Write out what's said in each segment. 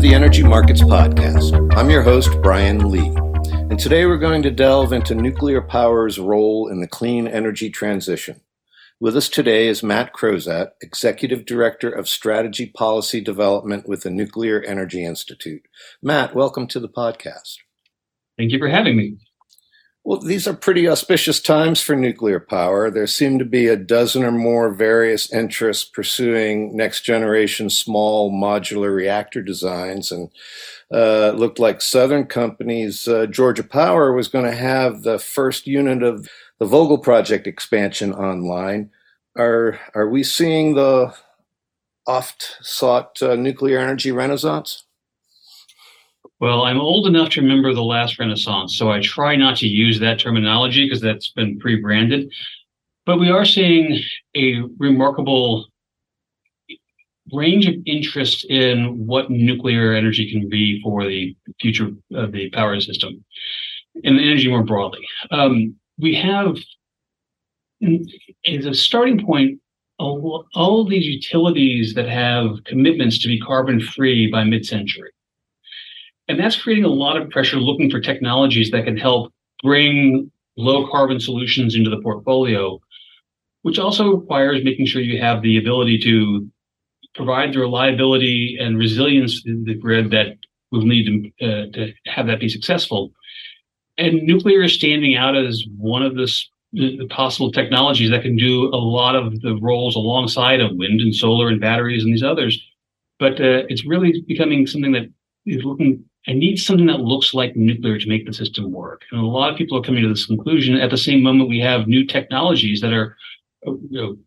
the Energy Markets Podcast. I'm your host, Brian Lee. And today we're going to delve into nuclear power's role in the clean energy transition. With us today is Matt Crozat, Executive Director of Strategy Policy Development with the Nuclear Energy Institute. Matt, welcome to the podcast. Thank you for having me. Well, these are pretty auspicious times for nuclear power. There seem to be a dozen or more various interests pursuing next generation small modular reactor designs. And uh, looked like Southern Company's, uh, Georgia Power was going to have the first unit of the Vogtle project expansion online. Are, are we seeing the oft sought uh, nuclear energy renaissance? Well, I'm old enough to remember the last Renaissance, so I try not to use that terminology because that's been pre branded. But we are seeing a remarkable range of interest in what nuclear energy can be for the future of the power system and energy more broadly. Um, we have, as a starting point, all, all these utilities that have commitments to be carbon free by mid century. And that's creating a lot of pressure looking for technologies that can help bring low carbon solutions into the portfolio, which also requires making sure you have the ability to provide the reliability and resilience in the grid that we'll need to, uh, to have that be successful. And nuclear is standing out as one of the, the possible technologies that can do a lot of the roles alongside of wind and solar and batteries and these others. But uh, it's really becoming something that is looking I need something that looks like nuclear to make the system work. And a lot of people are coming to this conclusion. At the same moment, we have new technologies that are uh, you know,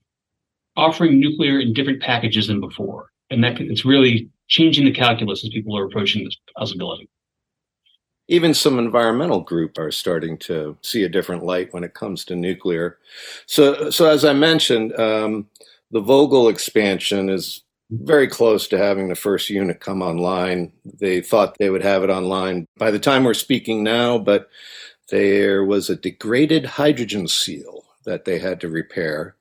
offering nuclear in different packages than before. And that it's really changing the calculus as people are approaching this possibility. Even some environmental group are starting to see a different light when it comes to nuclear. So, so as I mentioned, um, the Vogtle expansion is very close to having the first unit come online. They thought they would have it online by the time we're speaking now, but there was a degraded hydrogen seal that they had to repair.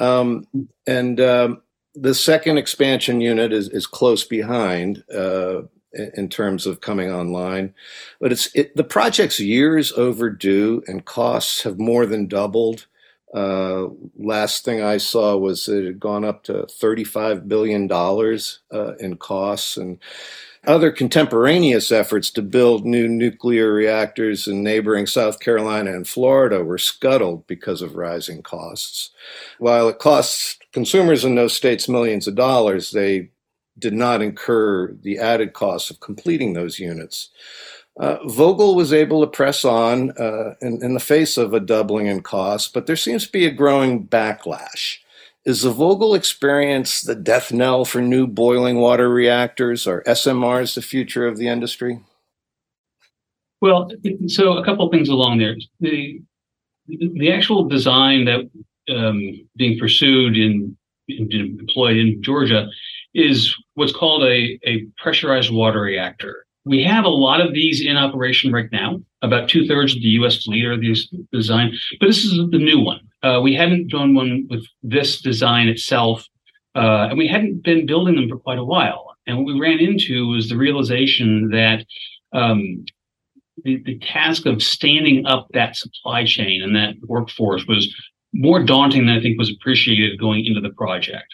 Um, and um, the second expansion unit is, is close behind uh, in terms of coming online, but it's it, the project's years overdue and costs have more than doubled. Uh, last thing I saw was it had gone up to $35 billion uh, in costs. And other contemporaneous efforts to build new nuclear reactors in neighboring South Carolina and Florida were scuttled because of rising costs. While it costs consumers in those states millions of dollars, they did not incur the added costs of completing those units. Uh, Vogtle was able to press on uh, in, in, the face of a doubling in cost, but there seems to be a growing backlash. Is the Vogtle experience the death knell for new boiling water reactors? Are SMRs the future of the industry? Well, so a couple things along there. The the actual design that um, being pursued in, in employed in Georgia is what's called a, a pressurized water reactor we have a lot of these in operation right now. About two thirds of the U.S. fleet are these design, but this is the new one. Uh, we hadn't done one with this design itself, uh, and we hadn't been building them for quite a while. And what we ran into was the realization that um, the, the task of standing up that supply chain and that workforce was more daunting than I think was appreciated going into the project.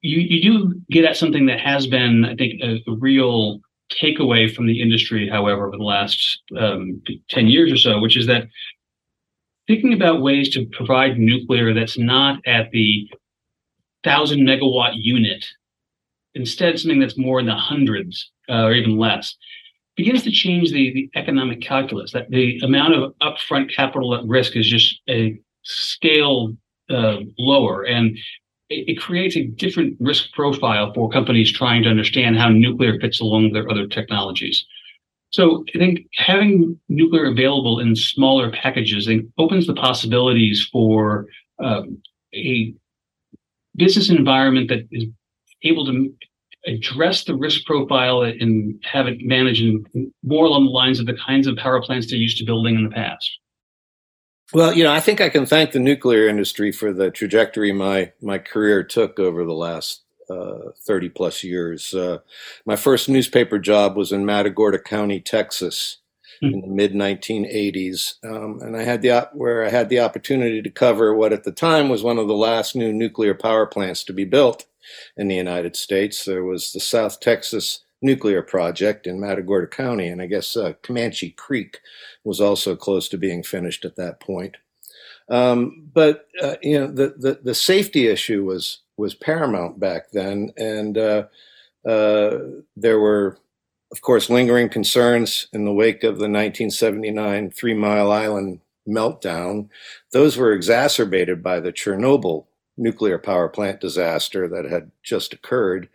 You, you do get at something that has been, I think, a, a real takeaway from the industry, however, over the last um, 10 years or so, which is that thinking about ways to provide nuclear that's not at the thousand megawatt unit, instead something that's more in the hundreds uh, or even less, begins to change the, the economic calculus. That the amount of upfront capital at risk is just a scale uh, lower, and it, it creates a different risk profile for companies trying to understand how nuclear fits along with their other technologies. So I think having nuclear available in smaller packages opens the possibilities for um, a business environment that is able to address the risk profile and have it managed more along the lines of the kinds of power plants they're used to building in the past. Well, you know, I think I can thank the nuclear industry for the trajectory my my career took over the last uh, 30 plus years. Uh, my first newspaper job was in Matagorda County, Texas, mm-hmm. in the mid 1980s, um, and I had the where I had the opportunity to cover what at the time was one of the last new nuclear power plants to be built in the United States. There was the South Texas nuclear project in Matagorda County, and I guess uh, Comanche Creek was also close to being finished at that point. Um, but uh, you know, the, the, the safety issue was was paramount back then, and uh, uh, there were, of course, lingering concerns in the wake of the 1979 Three Mile Island meltdown. Those were exacerbated by the Chernobyl nuclear power plant disaster that had just occurred.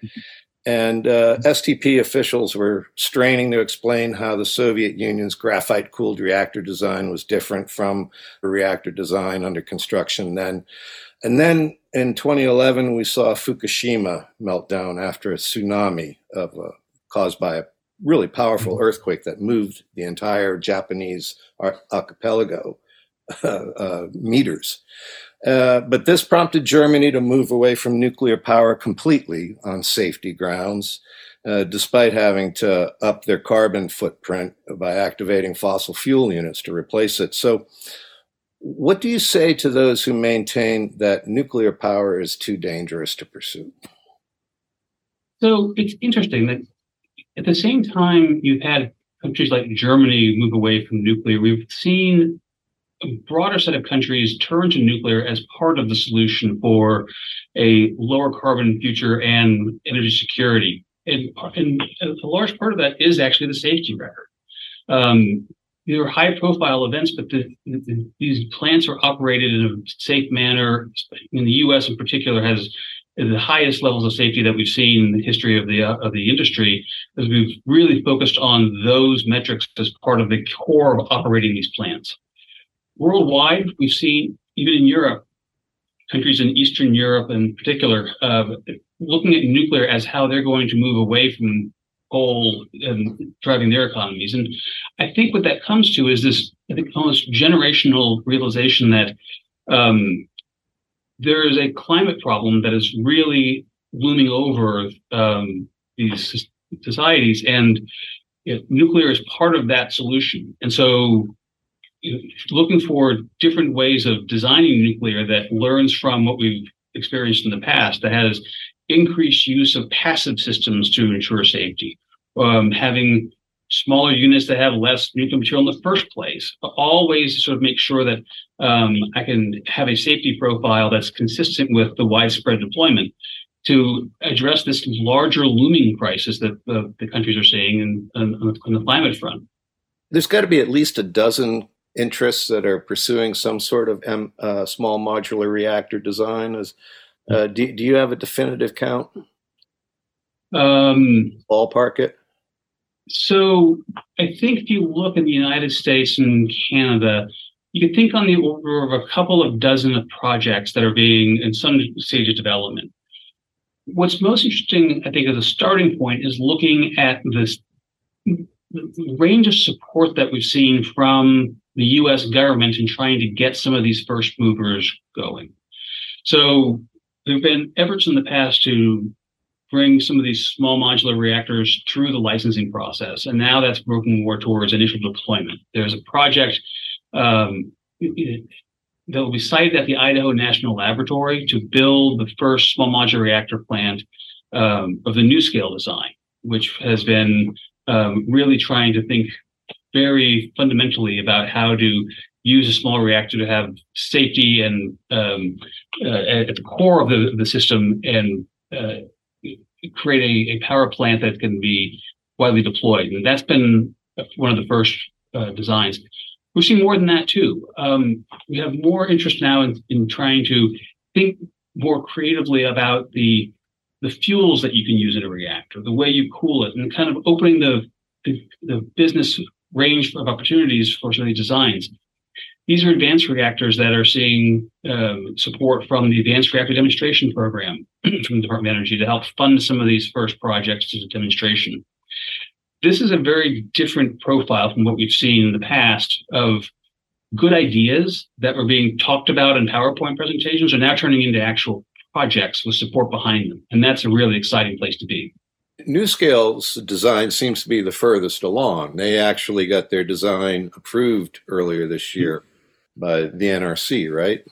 And uh, STP officials were straining to explain how the Soviet Union's graphite cooled reactor design was different from the reactor design under construction then. And then in 2011, we saw Fukushima meltdown after a tsunami of, uh, caused by a really powerful mm-hmm. earthquake that moved the entire Japanese archipelago uh, meters. Uh, but this prompted Germany to move away from nuclear power completely on safety grounds, uh, despite having to up their carbon footprint by activating fossil fuel units to replace it. So, what do you say to those who maintain that nuclear power is too dangerous to pursue? So, it's interesting that at the same time you've had countries like Germany move away from nuclear, we've seen a broader set of countries turn to nuclear as part of the solution for a lower carbon future and energy security. And, and a large part of that is actually the safety record. Um, these are high profile events, but the, the, these plants are operated in a safe manner. In the U.S., in particular, has the highest levels of safety that we've seen in the history of the uh, of the industry, as we've really focused on those metrics as part of the core of operating these plants worldwide, we've seen even in Europe, countries in Eastern Europe in particular, uh, looking at nuclear as how they're going to move away from coal and driving their economies. And I think what that comes to is this, I think, almost generational realization that um, there is a climate problem that is really looming over um, these societies, and you know, nuclear is part of that solution. And so looking for different ways of designing nuclear that learns from what we've experienced in the past that has increased use of passive systems to ensure safety. Um, having smaller units that have less nuclear material in the first place. All ways to sort of make sure that um, i can have a safety profile that's consistent with the widespread deployment to address this larger looming crisis that the, the countries are seeing in, in, on the climate front. There's got to be at least a dozen interests that are pursuing some sort of M, uh, small modular reactor design? Is uh, do, do you have a definitive count? Um, Ballpark it. So I think if you look in the United States and Canada, you could think on the order of a couple of dozen of projects that are being in some stage of development. What's most interesting, I think, as a starting point is looking at this range of support that we've seen from the US government in trying to get some of these first movers going. So there have been efforts in the past to bring some of these small modular reactors through the licensing process. And now that's working more towards initial deployment. There's a project um, that will be sited at the Idaho National Laboratory to build the first small modular reactor plant um, of the NuScale design, which has been um, really trying to think very fundamentally about how to use a small reactor to have safety and um, uh, at the core of the, the system and uh, create a, a, power plant that can be widely deployed. And that's been one of the first uh, designs. We're seeing more than that too. Um, we have more interest now in, in trying to think more creatively about the the fuels that you can use in a reactor, the way you cool it, and kind of opening the the, the business range of opportunities for some of these designs. These are advanced reactors that are seeing um, support from the Advanced Reactor Demonstration Program from the Department of Energy to help fund some of these first projects as a demonstration. This is a very different profile from what we've seen in the past of good ideas that were being talked about in PowerPoint presentations are now turning into actual projects with support behind them. And that's a really exciting place to be. NuScale's design seems to be the furthest along. They actually got their design approved earlier this year by the NRC, right?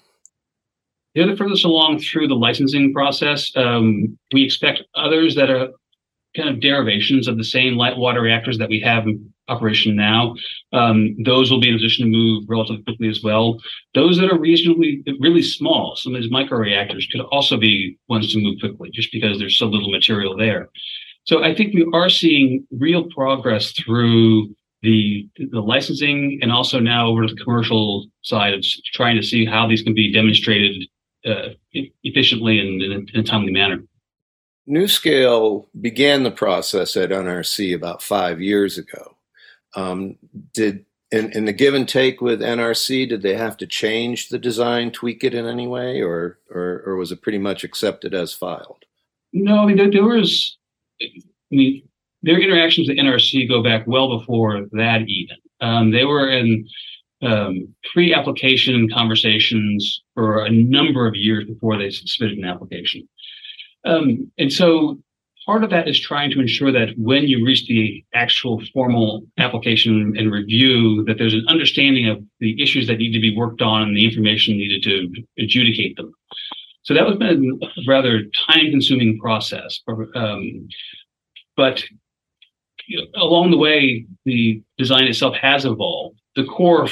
They're the furthest along through the licensing process. Um, we expect others that are kind of derivations of the same light water reactors that we have in operation now. Um, those will be in a position to move relatively quickly as well. Those that are reasonably, really small, some of these micro reactors could also be ones to move quickly just because there's so little material there. So I think we are seeing real progress through the the licensing and also now over to the commercial side of trying to see how these can be demonstrated uh, efficiently and in, in a timely manner. NuScale began the process at NRC about five years ago. Um, did in, in the give and take with NRC, did they have to change the design, tweak it in any way, or or, or was it pretty much accepted as filed? No, I mean there, there was. I mean, their interactions with NRC go back well before that. Even um, they were in um, pre-application conversations for a number of years before they submitted an application. Um, and so part of that is trying to ensure that when you reach the actual formal application and review, that there's an understanding of the issues that need to be worked on and the information needed to adjudicate them. So that was been a rather time-consuming process. Um, but along the way, the design itself has evolved. The core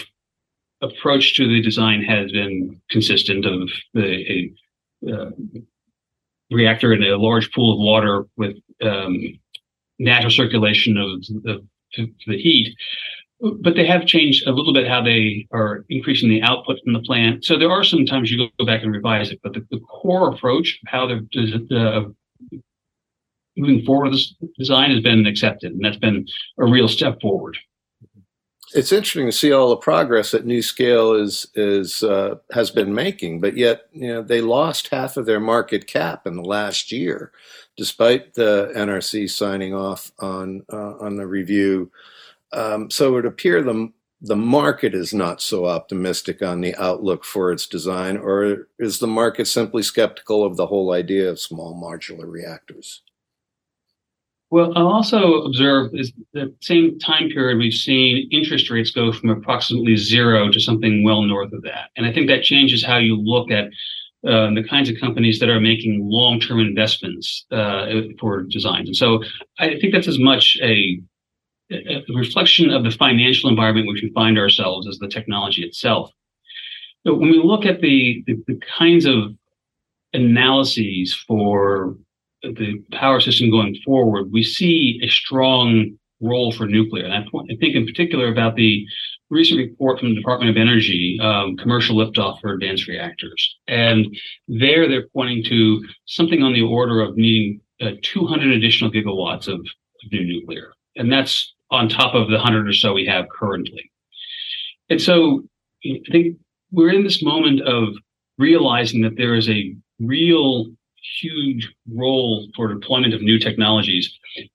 approach to the design has been consistent of the a, uh, reactor in a large pool of water with um, natural circulation of, of the heat. But they have changed a little bit how they are increasing the output from the plant. So there are some times you go back and revise it, but the, the core approach, of how they're uh, moving forward, this design has been accepted, and that's been a real step forward it's interesting to see all the progress that NuScale is is uh, has been making, but yet you know they lost half of their market cap in the last year, despite the NRC signing off on uh, on the review. Um, so it would appear the the market is not so optimistic on the outlook for its design, or is the market simply skeptical of the whole idea of small modular reactors? Well, I'll also observe is the same time period we've seen interest rates go from approximately zero to something well north of that. And I think that changes how you look at uh, the kinds of companies that are making long-term investments uh, for designs. And so I think that's as much a, a, reflection of the financial environment in which we find ourselves as the technology itself. When we look at the, the, the kinds of analyses for the power system going forward, we see a strong role for nuclear. And I, I think in particular about the recent report from the Department of Energy, um, commercial liftoff for advanced reactors. And there they're pointing to something on the order of needing uh, 200 additional gigawatts of, of new nuclear. And that's on top of the 100 or so we have currently. And so I think we're in this moment of realizing that there is a real huge role for deployment of new technologies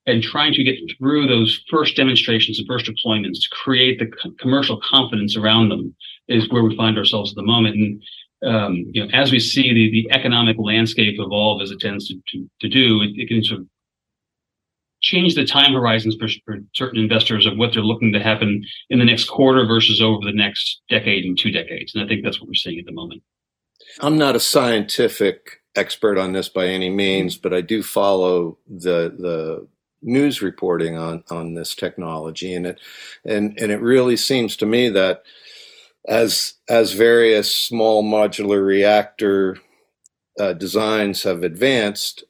and trying to get through those first demonstrations and first deployments to create the commercial confidence around them is where we find ourselves at the moment. And um, you know, as we see the, the economic landscape evolve as it tends to, to, to do, it, it, can sort of change the time horizons for, for certain investors of what they're looking to happen in the next quarter versus over the next decade and two decades. And I think that's what we're seeing at the moment. I'm not a scientific expert on this by any means, but I do follow the the news reporting on on this technology, and it and and it really seems to me that as as various small modular reactor uh, designs have advanced,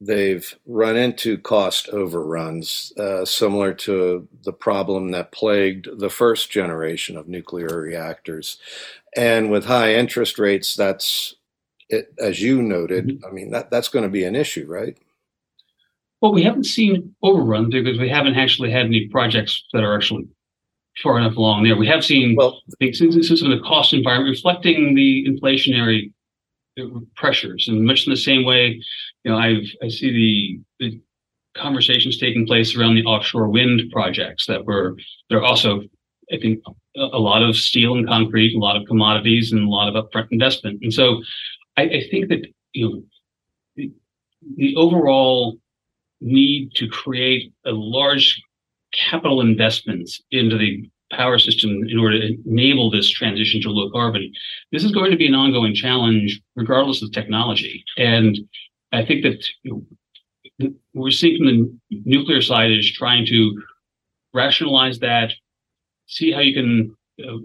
they've run into cost overruns, uh, similar to the problem that plagued the first generation of nuclear reactors. And with high interest rates, that's it, as you noted, mm-hmm. I mean that that's going to be an issue, right? Well, we haven't seen overruns because we haven't actually had any projects that are actually far enough along there. We have seen well, this is the cost environment reflecting the inflationary pressures, and much in the same way, you know, I've I see the, the conversations taking place around the offshore wind projects that were they're also I think a lot of steel and concrete, a lot of commodities, and a lot of upfront investment. And so I, I think that you know, the, the overall need to create a large capital investments into the power system in order to enable this transition to low carbon. This is going to be an ongoing challenge, regardless of technology. And I think that you know, we're seeing from the nuclear side is trying to rationalize that, see how you can uh,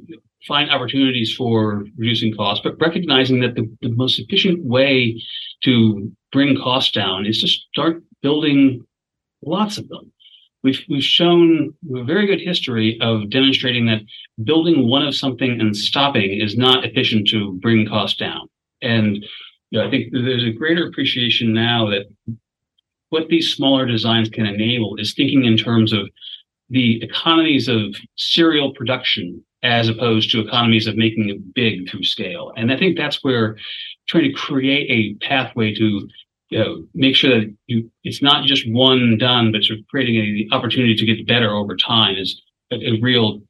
find opportunities for reducing costs, but recognizing that the, the most efficient way to bring costs down is to start building lots of them. We've, we've shown a very good history of demonstrating that building one of something and stopping is not efficient to bring costs down. And you know, I think there's a greater appreciation now that what these smaller designs can enable is thinking in terms of the economies of serial production as opposed to economies of making it big through scale. And I think that's where trying to create a pathway to you know, make sure that you it's not just one done, but sort of creating an opportunity to get better over time is a, a real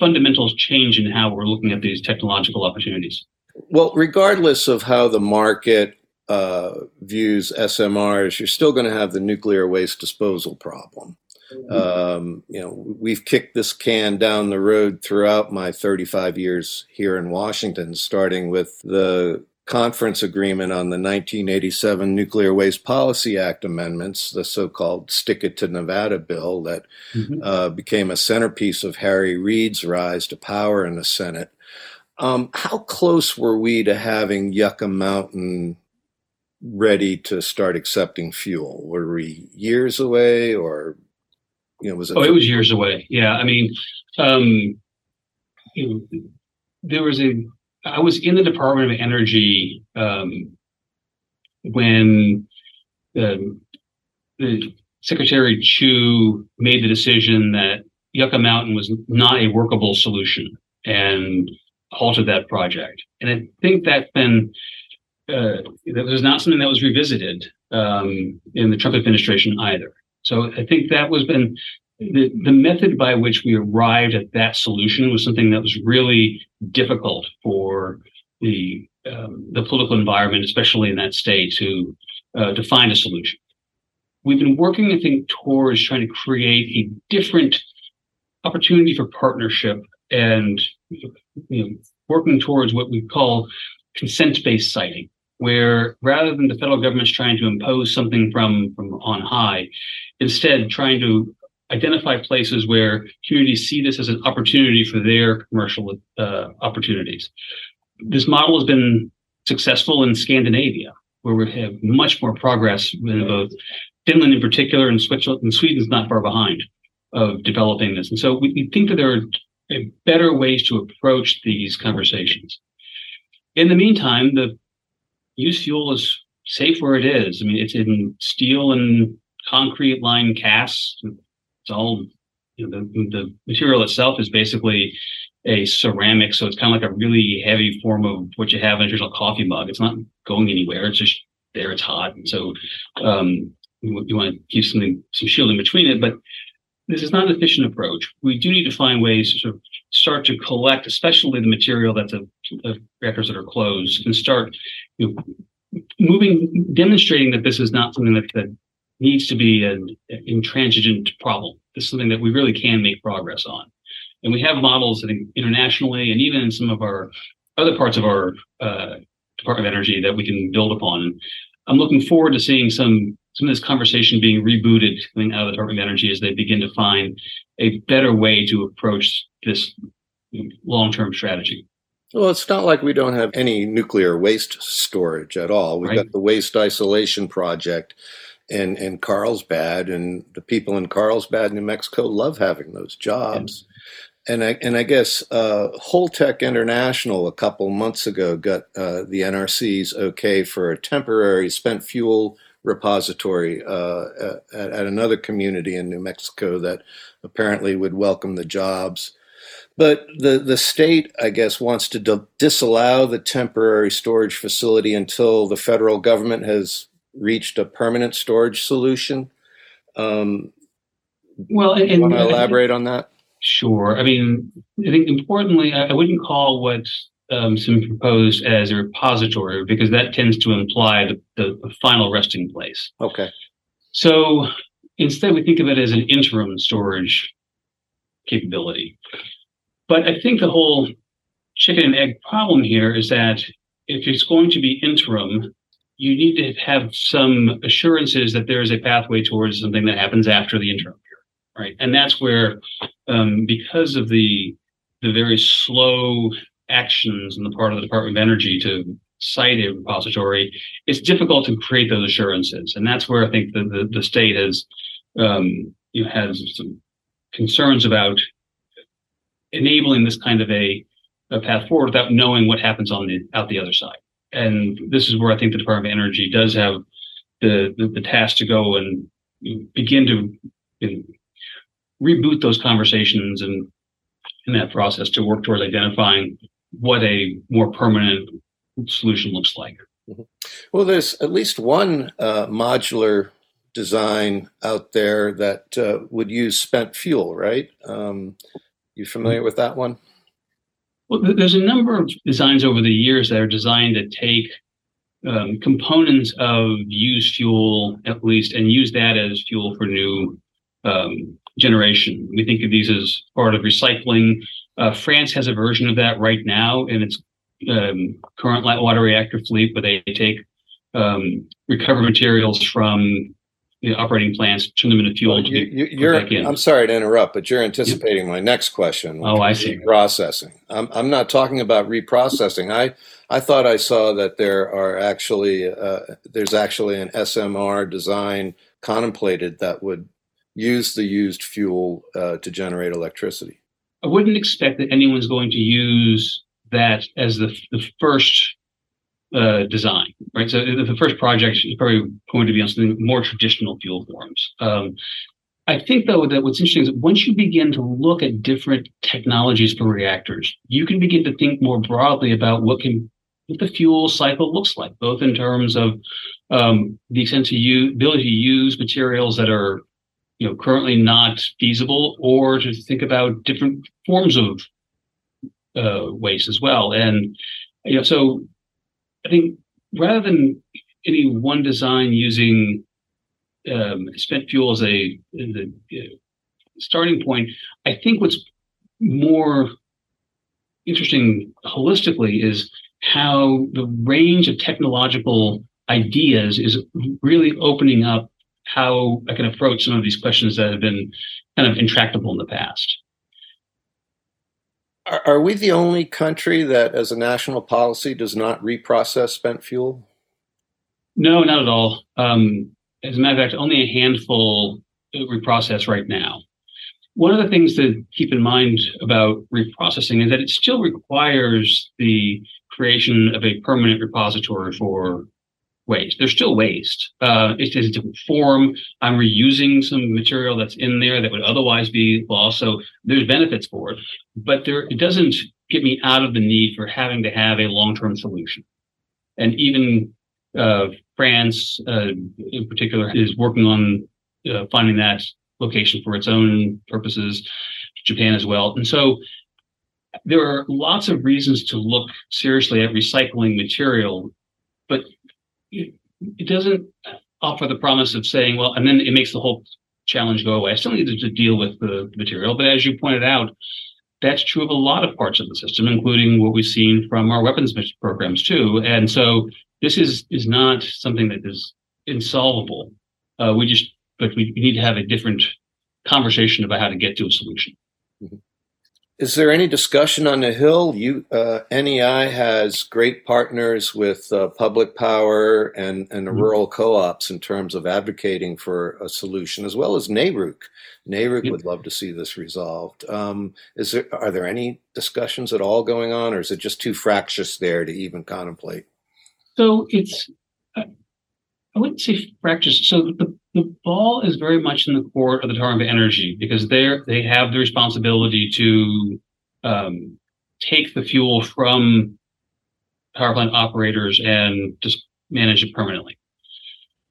fundamental change in how we're looking at these technological opportunities. Well, regardless of how the market uh, views SMRs, you're still going to have the nuclear waste disposal problem. Mm-hmm. Um, you know, we've kicked this can down the road throughout my 35 years here in Washington, starting with the conference agreement on the 1987 Nuclear Waste Policy Act amendments, the so called Stick It to Nevada bill that mm-hmm. uh, became a centerpiece of Harry Reid's rise to power in the Senate. Um, how close were we to having Yucca Mountain ready to start accepting fuel? Were we years away or you know, was it? Oh, it was years away. Yeah, I mean, um, you know, there was a. I was in the Department of Energy um, when the, the Secretary Chu made the decision that Yucca Mountain was not a workable solution and halted that project. And I think that's been uh, that was not something that was revisited um, in the Trump administration either. So I think that was been the, the method by which we arrived at that solution was something that was really difficult for the um, the political environment, especially in that state, to uh, to find a solution. We've been working, I think, towards trying to create a different opportunity for partnership and you know, working towards what we call consent-based siting, where rather than the federal government's trying to impose something from from on high, instead trying to identify places where communities see this as an opportunity for their commercial uh, opportunities. This model has been successful in Scandinavia, where we have much more progress in both Finland in particular and Switzerland and Sweden's not far behind of developing this. And so we, we think that there are better ways to approach these conversations. In the meantime, the used fuel is safe where it is. I mean, it's in steel and concrete lined casks. All you know, the, the material itself is basically a ceramic, so it's kind of like a really heavy form of what you have in a traditional coffee mug. It's not going anywhere. It's just there. It's hot, and so um, you, you want to keep something some shielding between it. But this is not an efficient approach. We do need to find ways to sort of start to collect, especially the material that's a, the reactors that are closed, and start you know, moving, demonstrating that this is not something that, that needs to be an intransigent problem. This is something that we really can make progress on. And we have models, internationally and even in some of our other parts of our uh, Department of Energy that we can build upon. I'm looking forward to seeing some some of this conversation being rebooted coming out of the Department of Energy as they begin to find a better way to approach this long-term strategy. Well, it's not like we don't have any nuclear waste storage at all. We've right. got the waste isolation project in, in Carlsbad, and the people in Carlsbad, New Mexico, love having those jobs. Yeah. And I and I guess uh, Holtec International a couple months ago got uh, the NRC's okay for a temporary spent fuel repository uh, at, at, another community in New Mexico that apparently would welcome the jobs. But the, the state, I guess, wants to disallow the temporary storage facility until the federal government has reached a permanent storage solution. Um, well, and, want to elaborate on that? Sure. I mean, I think importantly, I, I wouldn't call what um, some proposed as a repository because that tends to imply the, the, the final resting place. Okay. So instead, we think of it as an interim storage capability. But I think the whole chicken and egg problem here is that if it's going to be interim, you need to have some assurances that there is a pathway towards something that happens after the interim period, right? And that's where, um, because of the the very slow actions on the part of the Department of Energy to site a repository, it's difficult to create those assurances, and that's where I think the the, the state has um, you know has some concerns about enabling this kind of a, a path forward without knowing what happens on the out the other side. And this is where I think the Department of Energy does have the the, the task to go and begin to you know, reboot those conversations and in that process to work towards identifying what a more permanent solution looks like. Mm-hmm. Well, there's at least one uh, modular design out there that uh, would use spent fuel, right? Um, you familiar with that one? Well, there's a number of designs over the years that are designed to take um, components of used fuel, at least, and use that as fuel for new um, generation. We think of these as part of recycling. Uh, France has a version of that right now in its um, current light water reactor fleet, where they take um, recover materials from the operating plants, turn them into fuel. Well, you, are I'm sorry to interrupt, but you're anticipating my next question. Oh, I see. Processing. I'm, I'm not talking about reprocessing. I I thought I saw that there are actually uh, there's actually an SMR design contemplated that would use the used fuel uh, to generate electricity. I wouldn't expect that anyone's going to use that as the the first uh, design, right? So the first project is probably going to be on something more traditional fuel forms. Um, I think though that what's interesting is once you begin to look at different technologies for reactors, you can begin to think more broadly about what can what the fuel cycle looks like, both in terms of um, the extent to use ability to use materials that are you know currently not feasible, or to think about different forms of uh, waste as well. And you know, so I think rather than any one design using um, spent fuel as a, as a uh, starting point, I think what's more interesting holistically is how the range of technological ideas is really opening up how I can approach some of these questions that have been kind of intractable in the past. Are, are we the only country that, as a national policy, does not reprocess spent fuel? No, not at all. Um, as a matter of fact, only a handful reprocess right now. One of the things to keep in mind about reprocessing is that it still requires the creation of a permanent repository for waste. There's still waste. Uh, it's, a different form. I'm reusing some material that's in there that would otherwise be lost. So there's benefits for it, but there it doesn't get me out of the need for having to have a long-term solution. And even uh, France, uh, in particular, is working on uh, finding that location for its own purposes. Japan as well, and so there are lots of reasons to look seriously at recycling material, but it, doesn't offer the promise of saying, well, and then it makes the whole challenge go away. I still need to deal with the material, but as you pointed out, that's true of a lot of parts of the system, including what we've seen from our weapons programs too. And so this is is not something that is insolvable. Uh, we just, but we need to have a different conversation about how to get to a solution. Is there any discussion on the Hill? You, uh, NEI has great partners with uh, Public Power and, and the mm-hmm. rural co-ops in terms of advocating for a solution, as well as NARUC. NARUC would love to see this resolved. Um, is there are there any discussions at all going on, or is it just too fractious there to even contemplate? So it's I wouldn't say fractious. So the the ball is very much in the court of the Department of Energy because they're they have the responsibility to um, take the fuel from power plant operators and just manage it permanently.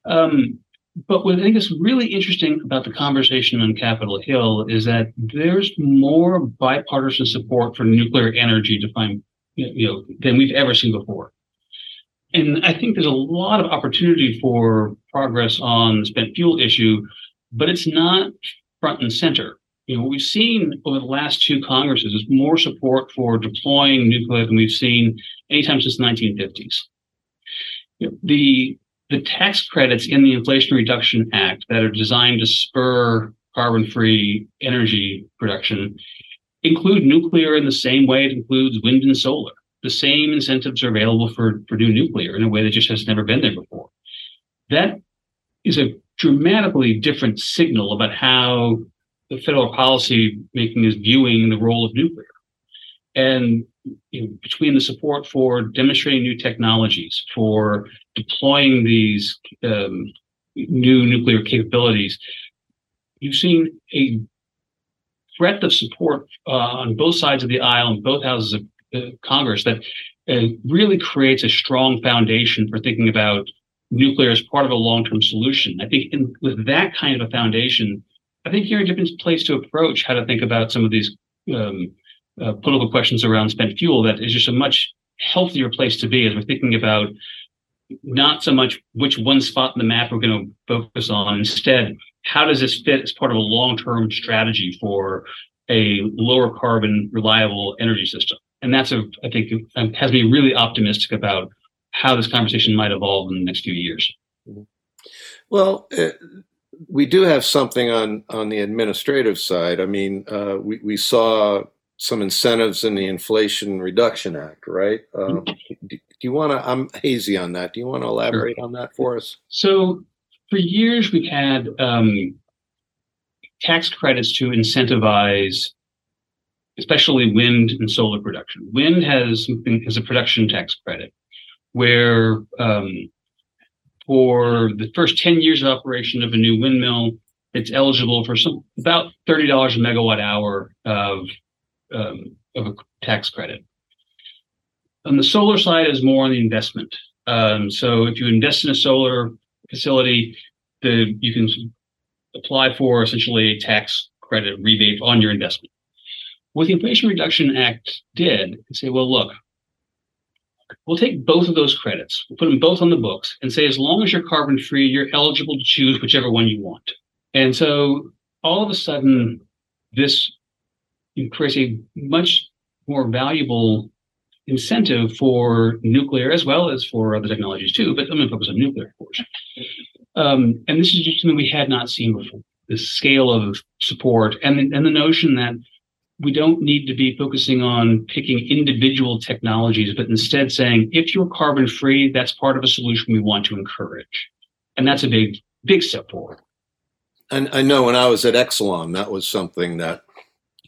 Um, but what I think is really interesting about the conversation on Capitol Hill is that there's more bipartisan support for nuclear energy to find you know than we've ever seen before. And I think there's a lot of opportunity for progress on the spent fuel issue, but it's not front and center. You know, we've seen over the last two Congresses is more support for deploying nuclear than we've seen anytime since the 1950s. You know, the the tax credits in the Inflation Reduction Act that are designed to spur carbon-free energy production include nuclear in the same way it includes wind and solar the same incentives are available for, for new nuclear in a way that just has never been there before. That is a dramatically different signal about how the federal policy making is viewing the role of nuclear. And you know, between the support for demonstrating new technologies, for deploying these um, new nuclear capabilities, you've seen a breadth of support uh, on both sides of the aisle in both houses of Congress that uh, really creates a strong foundation for thinking about nuclear as part of a long-term solution. I think in, with that kind of a foundation, I think you're in a different place to approach how to think about some of these um, uh, political questions around spent fuel. That is just a much healthier place to be as we're thinking about not so much which one spot in the map we're going to focus on. Instead, how does this fit as part of a long-term strategy for a lower carbon, reliable energy system? And that's a I think um, has me really optimistic about how this conversation might evolve in the next few years. Well, uh, we do have something on on the administrative side. I mean, uh, we we saw some incentives in the Inflation Reduction Act, right? Um, do, do, you want to? I'm hazy on that. Do you want to elaborate sure. on that for us? So, for years we've had um, tax credits to incentivize especially wind and solar production. Wind has has a production tax credit where um, for the first 10 years of operation of a new windmill, it's eligible for some about $30 a megawatt hour of, um, of a tax credit. On the solar side is more on the investment. Um, so if you invest in a solar facility, the you can apply for essentially a tax credit rebate on your investment. What the Inflation Reduction Act did is say, well, look, we'll take both of those credits, we'll put them both on the books, and say, as long as you're carbon free, you're eligible to choose whichever one you want. And so all of a sudden, this creates a much more valuable incentive for nuclear as well as for other technologies too. But I'm going to focus on nuclear, of course. Um, and this is just something we had not seen before. The scale of support and the, and the notion that we don't need to be focusing on picking individual technologies, but instead saying, if you're carbon free, that's part of a solution we want to encourage. And that's a big, big step forward. And I know when I was at Exelon, that was something that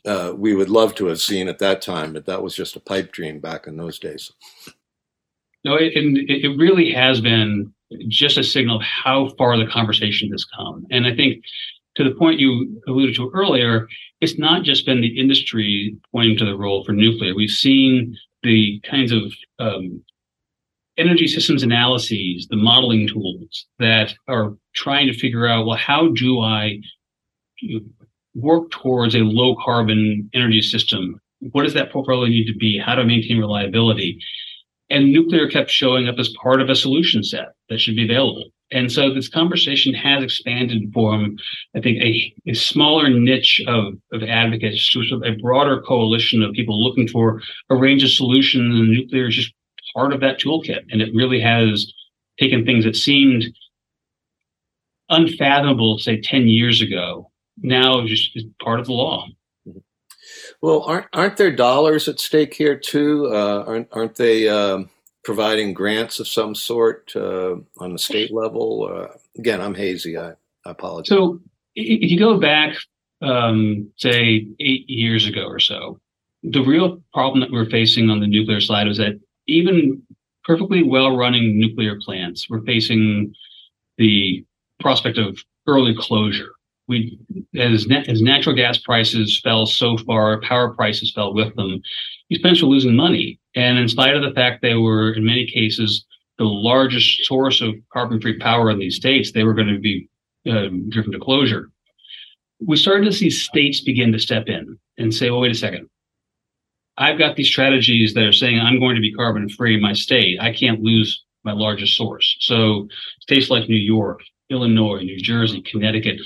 uh, we would love to have seen at that time, but that was just a pipe dream back in those days. No, it, and it really has been just a signal of how far the conversation has come. And I think to the point you alluded to earlier, it's not just been the industry pointing to the role for nuclear. We've seen the kinds of um, energy systems analyses, the modeling tools that are trying to figure out, well, how do I work towards a low carbon energy system? What does that portfolio need to be? How do I maintain reliability? And nuclear kept showing up as part of a solution set that should be available. And so this conversation has expanded from, I think, a, a smaller niche of, of advocates to sort of a broader coalition of people looking for a range of solutions. And nuclear is just part of that toolkit. And it really has taken things that seemed unfathomable, say, 10 years ago, now just is part of the law. Well, aren't aren't there dollars at stake here too? Uh, aren't aren't they um, providing grants of some sort uh, on the state level? Uh, again, I'm hazy. I, I, apologize. So if you go back, um, say, eight years ago or so, the real problem that we're facing on the nuclear side was that even perfectly well running nuclear plants were facing the prospect of early closure. We, as, as natural gas prices fell so far, power prices fell with them. These plants were losing money and in spite of the fact they were, in many cases, the largest source of carbon free power in these states, they were going to be uh, driven to closure. We started to see states begin to step in and say, well, wait a second. I've got these strategies that are saying I'm going to be carbon free in my state. I can't lose my largest source. So states like New York, Illinois, New Jersey, Connecticut,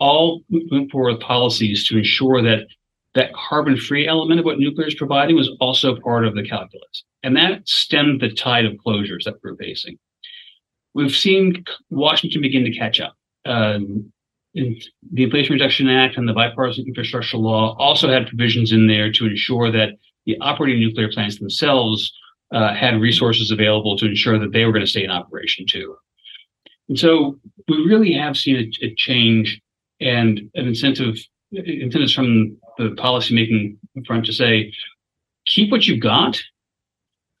all went forward with policies to ensure that that carbon free element of what nuclear is providing was also part of the calculus. And that stemmed the tide of closures that we're facing. We've seen Washington begin to catch up. Um, the Inflation Reduction Act and the bipartisan infrastructure law also had provisions in there to ensure that the operating nuclear plants themselves uh, had resources available to ensure that they were going to stay in operation too. And so we really have seen a, a change and an incentive incentives from the policymaking front to say, keep what you've got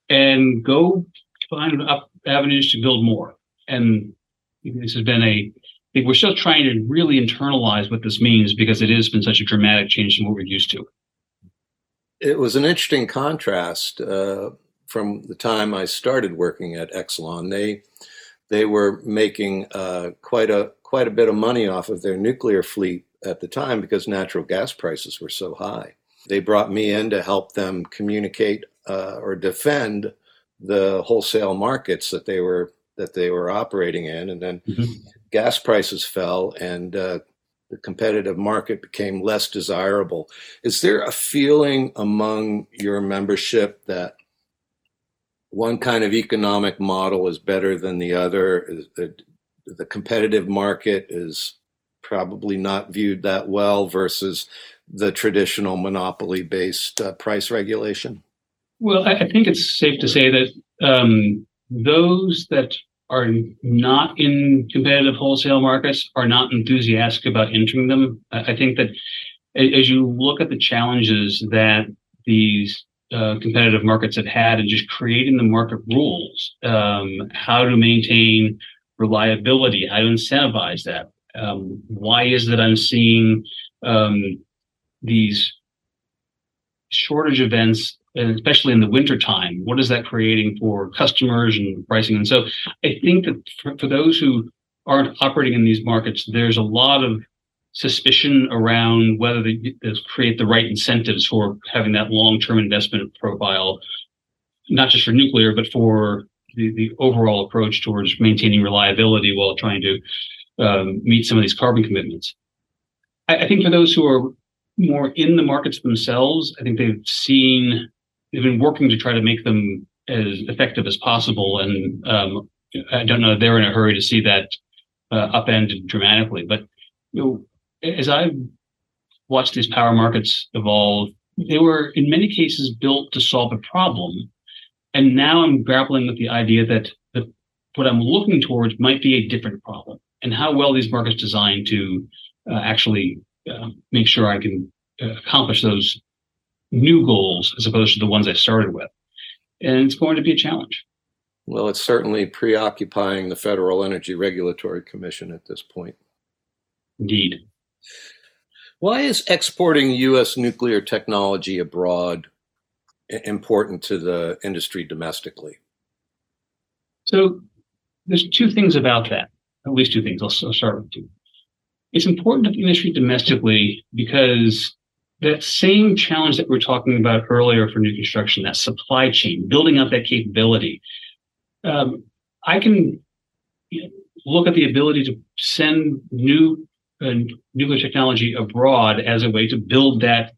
and go find up avenues to build more. And this has been a I think we're still trying to really internalize what this means because it has been such a dramatic change from what we're used to. It was an interesting contrast uh, from the time I started working at Exelon. They they were making uh, quite a quite a bit of money off of their nuclear fleet at the time because natural gas prices were so high. They brought me in to help them communicate uh, or defend the wholesale markets that they were that they were operating in, and then mm-hmm. gas prices fell, and uh, the competitive market became less desirable. Is there a feeling among your membership that one kind of economic model is better than the other? The, the competitive market is probably not viewed that well versus the traditional monopoly based uh, price regulation? Well, I, think it's safe to say that um, those that are not in competitive wholesale markets are not enthusiastic about entering them. I think that as you look at the challenges that these uh, competitive markets have had and just creating the market rules, um, how to maintain reliability, how to incentivize that. Um, why is that I'm seeing um, these shortage events and especially in the wintertime, what is that creating for customers and pricing? And so I think that for, for those who aren't operating in these markets, there's a lot of suspicion around whether they, create the right incentives for having that long-term investment profile, not just for nuclear, but for the, the overall approach towards maintaining reliability while trying to um, meet some of these carbon commitments. I, I think for those who are more in the markets themselves, I think they've seen they've been working to try to make them as effective as possible. And um, I don't know they're in a hurry to see that uh, upend dramatically. But you know, as I've watched these power markets evolve, they were in many cases built to solve a problem. And now I'm grappling with the idea that, that what I'm looking towards might be a different problem and how well these markets designed to uh, actually uh, make sure I can uh, accomplish those new goals as opposed to the ones I started with. And it's going to be a challenge. Well, it's certainly preoccupying the Federal Energy Regulatory Commission at this point. Indeed. Why is exporting U.S. nuclear technology abroad important to the industry domestically? So there's two things about that, at least two things. I'll, I'll start with two. It's important to the industry domestically because that same challenge that we are talking about earlier for new construction, that supply chain, building up that capability. Um, I can you know, look at the ability to send new nuclear technology abroad as a way to build that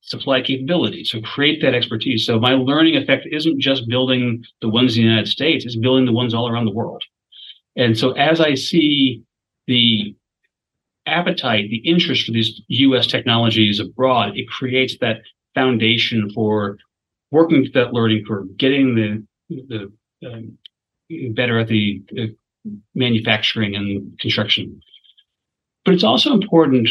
supply capability, so create that expertise. So my learning effect isn't just building the ones in the United States; it's building the ones all around the world. And so as I see the appetite, the interest for these U.S. technologies abroad, it creates that foundation for working to that learning curve, getting the the um, better at the, the manufacturing and construction. But it's also important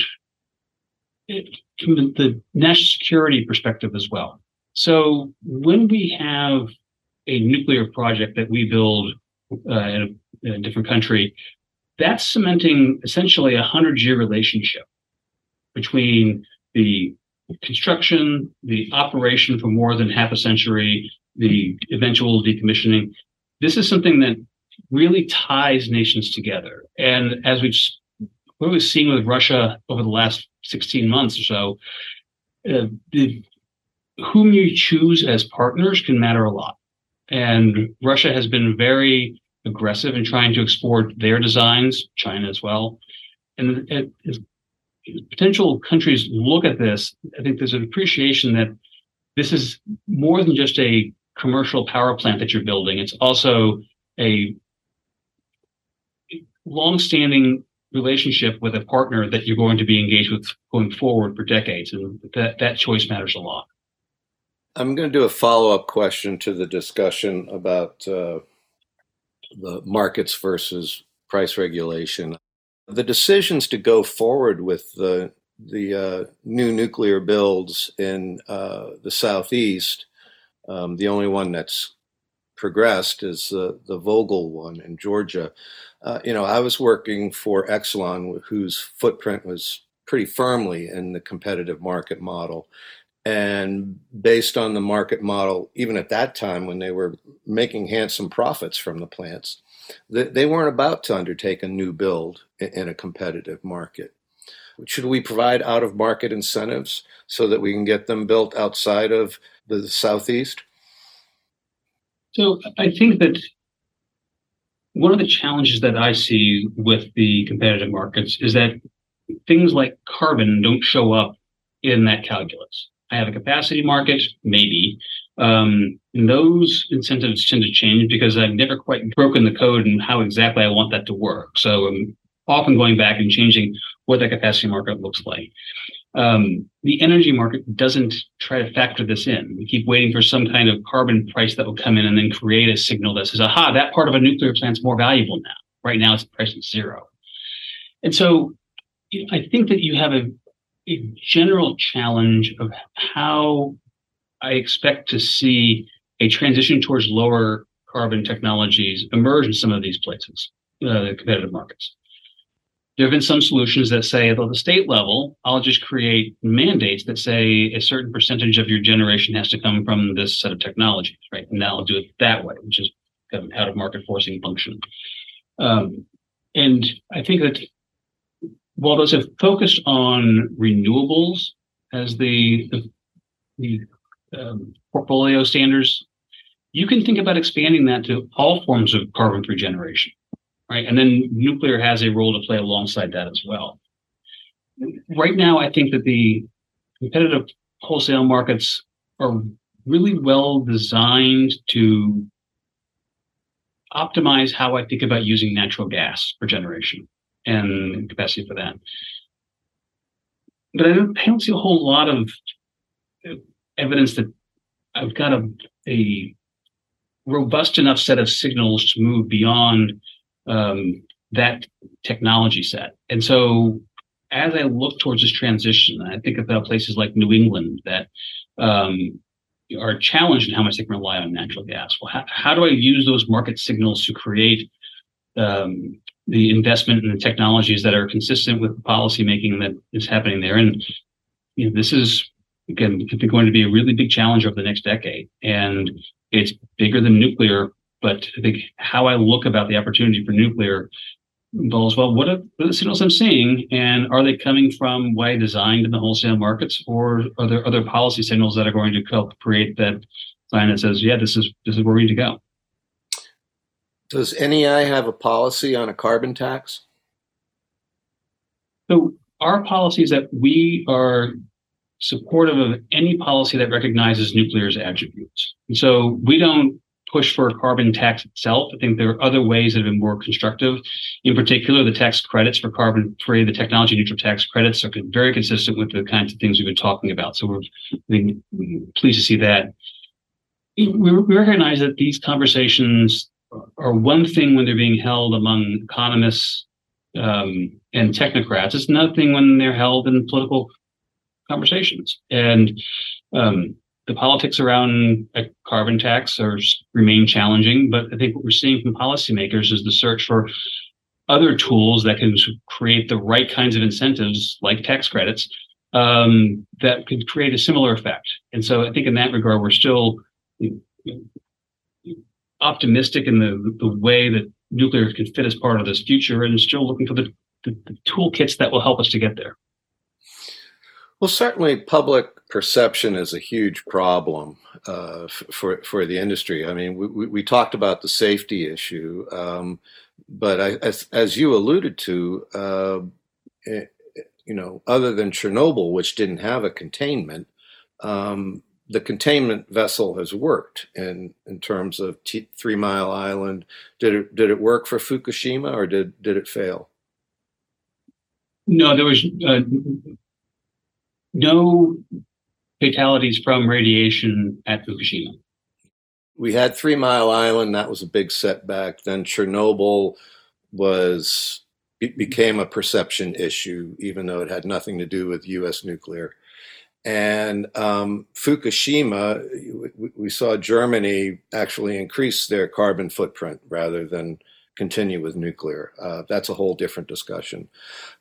from the national security perspective as well. So when we have a nuclear project that we build uh, in, a, in a different country, that's cementing essentially a hundred year relationship between the construction, the operation for more than half a century, the eventual decommissioning. This is something that really ties nations together. And as we've what we've seen with Russia over the last 16 months or so, uh, the whom you choose as partners can matter a lot. And Russia has been very aggressive in trying to export their designs, China as well. And as potential countries look at this, I think there's an appreciation that this is more than just a commercial power plant that you're building. It's also a long-standing relationship with a partner that you're going to be engaged with going forward for decades, and that that choice matters a lot. I'm going to do a follow-up question to the discussion about uh, the markets versus price regulation. The decisions to go forward with the the uh, new nuclear builds in uh, the southeast, um, the only one that's progressed is the the Vogtle one in Georgia. Uh, you know, I was working for Exelon, whose footprint was pretty firmly in the competitive market model. And based on the market model, even at that time when they were making handsome profits from the plants, they weren't about to undertake a new build in a competitive market. Should we provide out of market incentives so that we can get them built outside of the Southeast? So I think that one of the challenges that I see with the competitive markets is that things like carbon don't show up in that calculus. I have a capacity market, maybe. Um, those incentives tend to change because I've never quite broken the code and how exactly I want that to work. So I'm often going back and changing what that capacity market looks like. Um, the energy market doesn't try to factor this in. We keep waiting for some kind of carbon price that will come in and then create a signal that says, aha, that part of a nuclear plant is more valuable now. Right now, it's priced at zero. And so I think that you have a, a general challenge of how I expect to see a transition towards lower carbon technologies emerge in some of these places, uh, the competitive markets there have been some solutions that say at the state level, I'll just create mandates that say a certain percentage of your generation has to come from this set of technologies, right? And I'll do it that way, which is kind of out of market forcing function. Um, and I think that while those have focused on renewables as the the, the um, portfolio standards, you can think about expanding that to all forms of carbon-free generation right? And then nuclear has a role to play alongside that as well. Right now, I think that the competitive wholesale markets are really well designed to optimize how I think about using natural gas for generation and capacity for that. But I don't, I don't see a whole lot of evidence that I've got a, a robust enough set of signals to move beyond um, that technology set. And so as I look towards this transition, I think about places like New England that um, are challenged in how much they can rely on natural gas. Well, how, how do I use those market signals to create um, the investment in the technologies that are consistent with the policy making that is happening there? And you know, this is again going to be a really big challenge over the next decade, and it's bigger than nuclear but I think how I look about the opportunity for nuclear involves well, what are, what are the signals I'm seeing, and are they coming from what I designed in the wholesale markets, or are there other policy signals that are going to help create that sign that says, yeah, this is this is where we need to go. Does NEI have a policy on a carbon tax? So our policy is that we are supportive of any policy that recognizes nuclear's attributes. And so we don't push for a carbon tax itself. I think there are other ways that have been more constructive. In particular, the tax credits for carbon free, the technology neutral tax credits are very consistent with the kinds of things we've been talking about. So we're pleased to see that. We recognize that these conversations are one thing when they're being held among economists um, and technocrats. It's another thing when they're held in political conversations. And um, the politics around a carbon tax are remain challenging, but I think what we're seeing from policymakers is the search for other tools that can create the right kinds of incentives, like tax credits, um, that could create a similar effect. And so, I think in that regard, we're still optimistic in the the way that nuclear can fit as part of this future, and still looking for the, the, the toolkits that will help us to get there. Well, certainly public perception is a huge problem uh, for for the industry. I mean, we, we, talked about the safety issue, um, but I, as, as, you alluded to, uh, it, eh, you know, other than Chernobyl, which didn't have a containment, um, the containment vessel has worked in in terms of T- Three Mile Island. Did it did it work for Fukushima, or did did it fail? No, there was uh, no fatalities from radiation at Fukushima. We had Three Mile Island. That was a big setback. Then Chernobyl was became a perception issue, even though it had nothing to do with U.S. nuclear. And um, Fukushima, we, we, saw Germany actually increase their carbon footprint rather than continue with nuclear. Uh, that's a whole different discussion.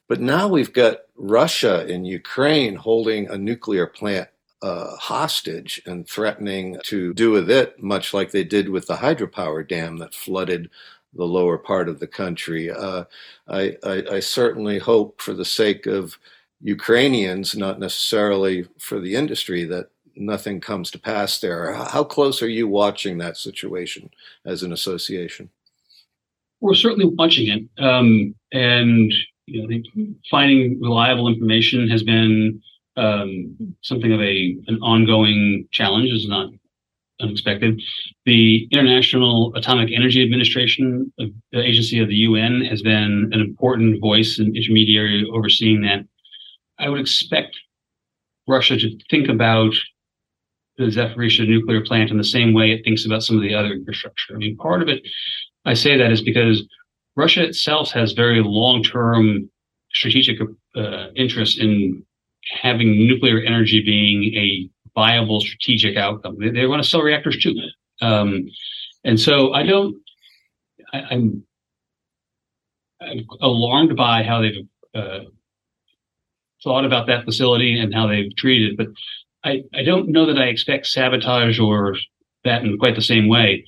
But now we've got Russia and Ukraine holding a nuclear plant uh, hostage and threatening to do with it, much like they did with the hydropower dam that flooded the lower part of the country. Uh, I, I, I, certainly hope, for the sake of Ukrainians, not necessarily for the industry, that nothing comes to pass there. How close are you watching that situation as an association? We're certainly watching it, um, and you know, finding reliable information has been um, something of a an ongoing challenge. Is not unexpected. The International Atomic Energy Administration, the agency of the UN, has been an important voice and intermediary overseeing that. I would expect Russia to think about the Zaporizhzhia nuclear plant in the same way it thinks about some of the other infrastructure. I mean, part of it, I say that is because Russia itself has very long-term strategic uh, interest in having nuclear energy being a viable strategic outcome. They, they want to sell reactors too, um, and so I don't. I, am alarmed by how they've uh, thought about that facility and how they've treated it, but I, I don't know that I expect sabotage or that in quite the same way.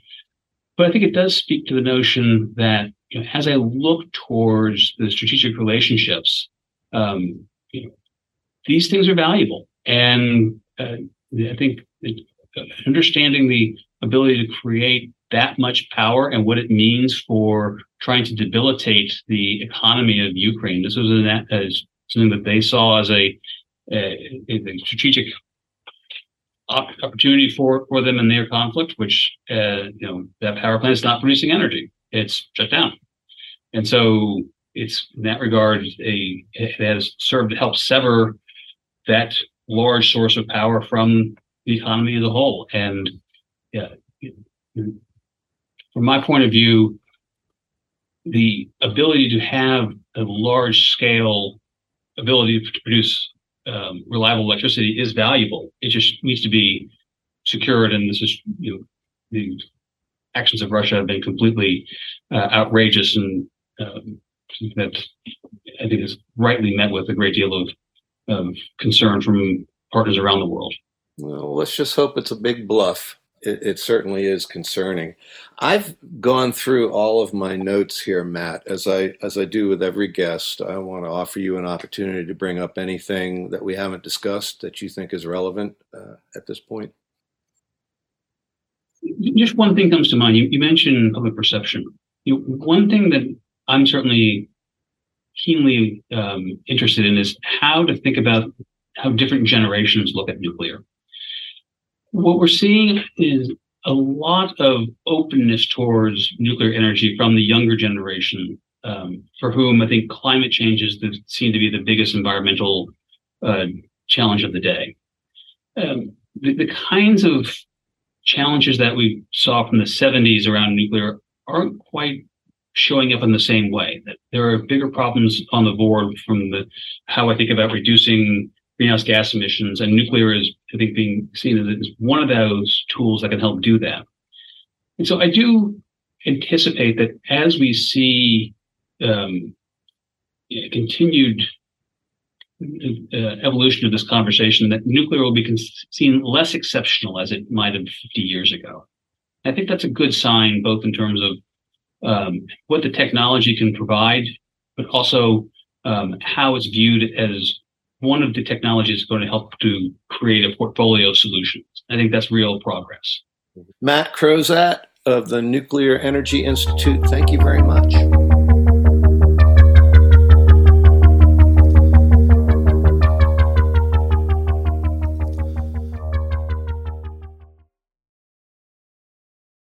But I think it does speak to the notion that you know, as I look towards the strategic relationships, um, you know, these things are valuable, and uh, I think uh, understanding the ability to create that much power and what it means for trying to debilitate the economy of Ukraine. This was an, as something that they saw as a, a, a strategic opportunity for, for them in their conflict, which, uh, you know, that power plant is not producing energy it's shut down. And so it's in that regard, a, it has served to help sever that large source of power from the economy as a whole. And yeah, from my point of view, the ability to have a large scale ability to produce um, reliable electricity is valuable. It just needs to be secured, and this is you know the actions of Russia have been completely uh, outrageous and um, that I think is rightly met with a great deal of, of concern from partners around the world. Well, let's just hope it's a big bluff. It, it, certainly is concerning. I've gone through all of my notes here, Matt, as I as I do with every guest. I want to offer you an opportunity to bring up anything that we haven't discussed that you think is relevant uh, at this point just one thing comes to mind. You, you mentioned public perception. You one thing that I'm certainly keenly um, interested in is how to think about how different generations look at nuclear. What we're seeing is a lot of openness towards nuclear energy from the younger generation, um, for whom I think climate change is the, seen to be the biggest environmental uh, challenge of the day. Um, the, the kinds of challenges that we saw from the 70s around nuclear aren't quite showing up in the same way. That there are bigger problems on the board from the how I think about reducing greenhouse gas emissions, and nuclear is I think being seen as one of those tools that can help do that. And so I do anticipate that as we see um, continued uh, evolution of this conversation that nuclear will be seen less exceptional as it might have 50 years ago. I think that's a good sign, both in terms of um, what the technology can provide, but also um, how it's viewed as one of the technologies going to help to create a portfolio of solutions. I think that's real progress. Matt Crozat of the Nuclear Energy Institute, thank you very much.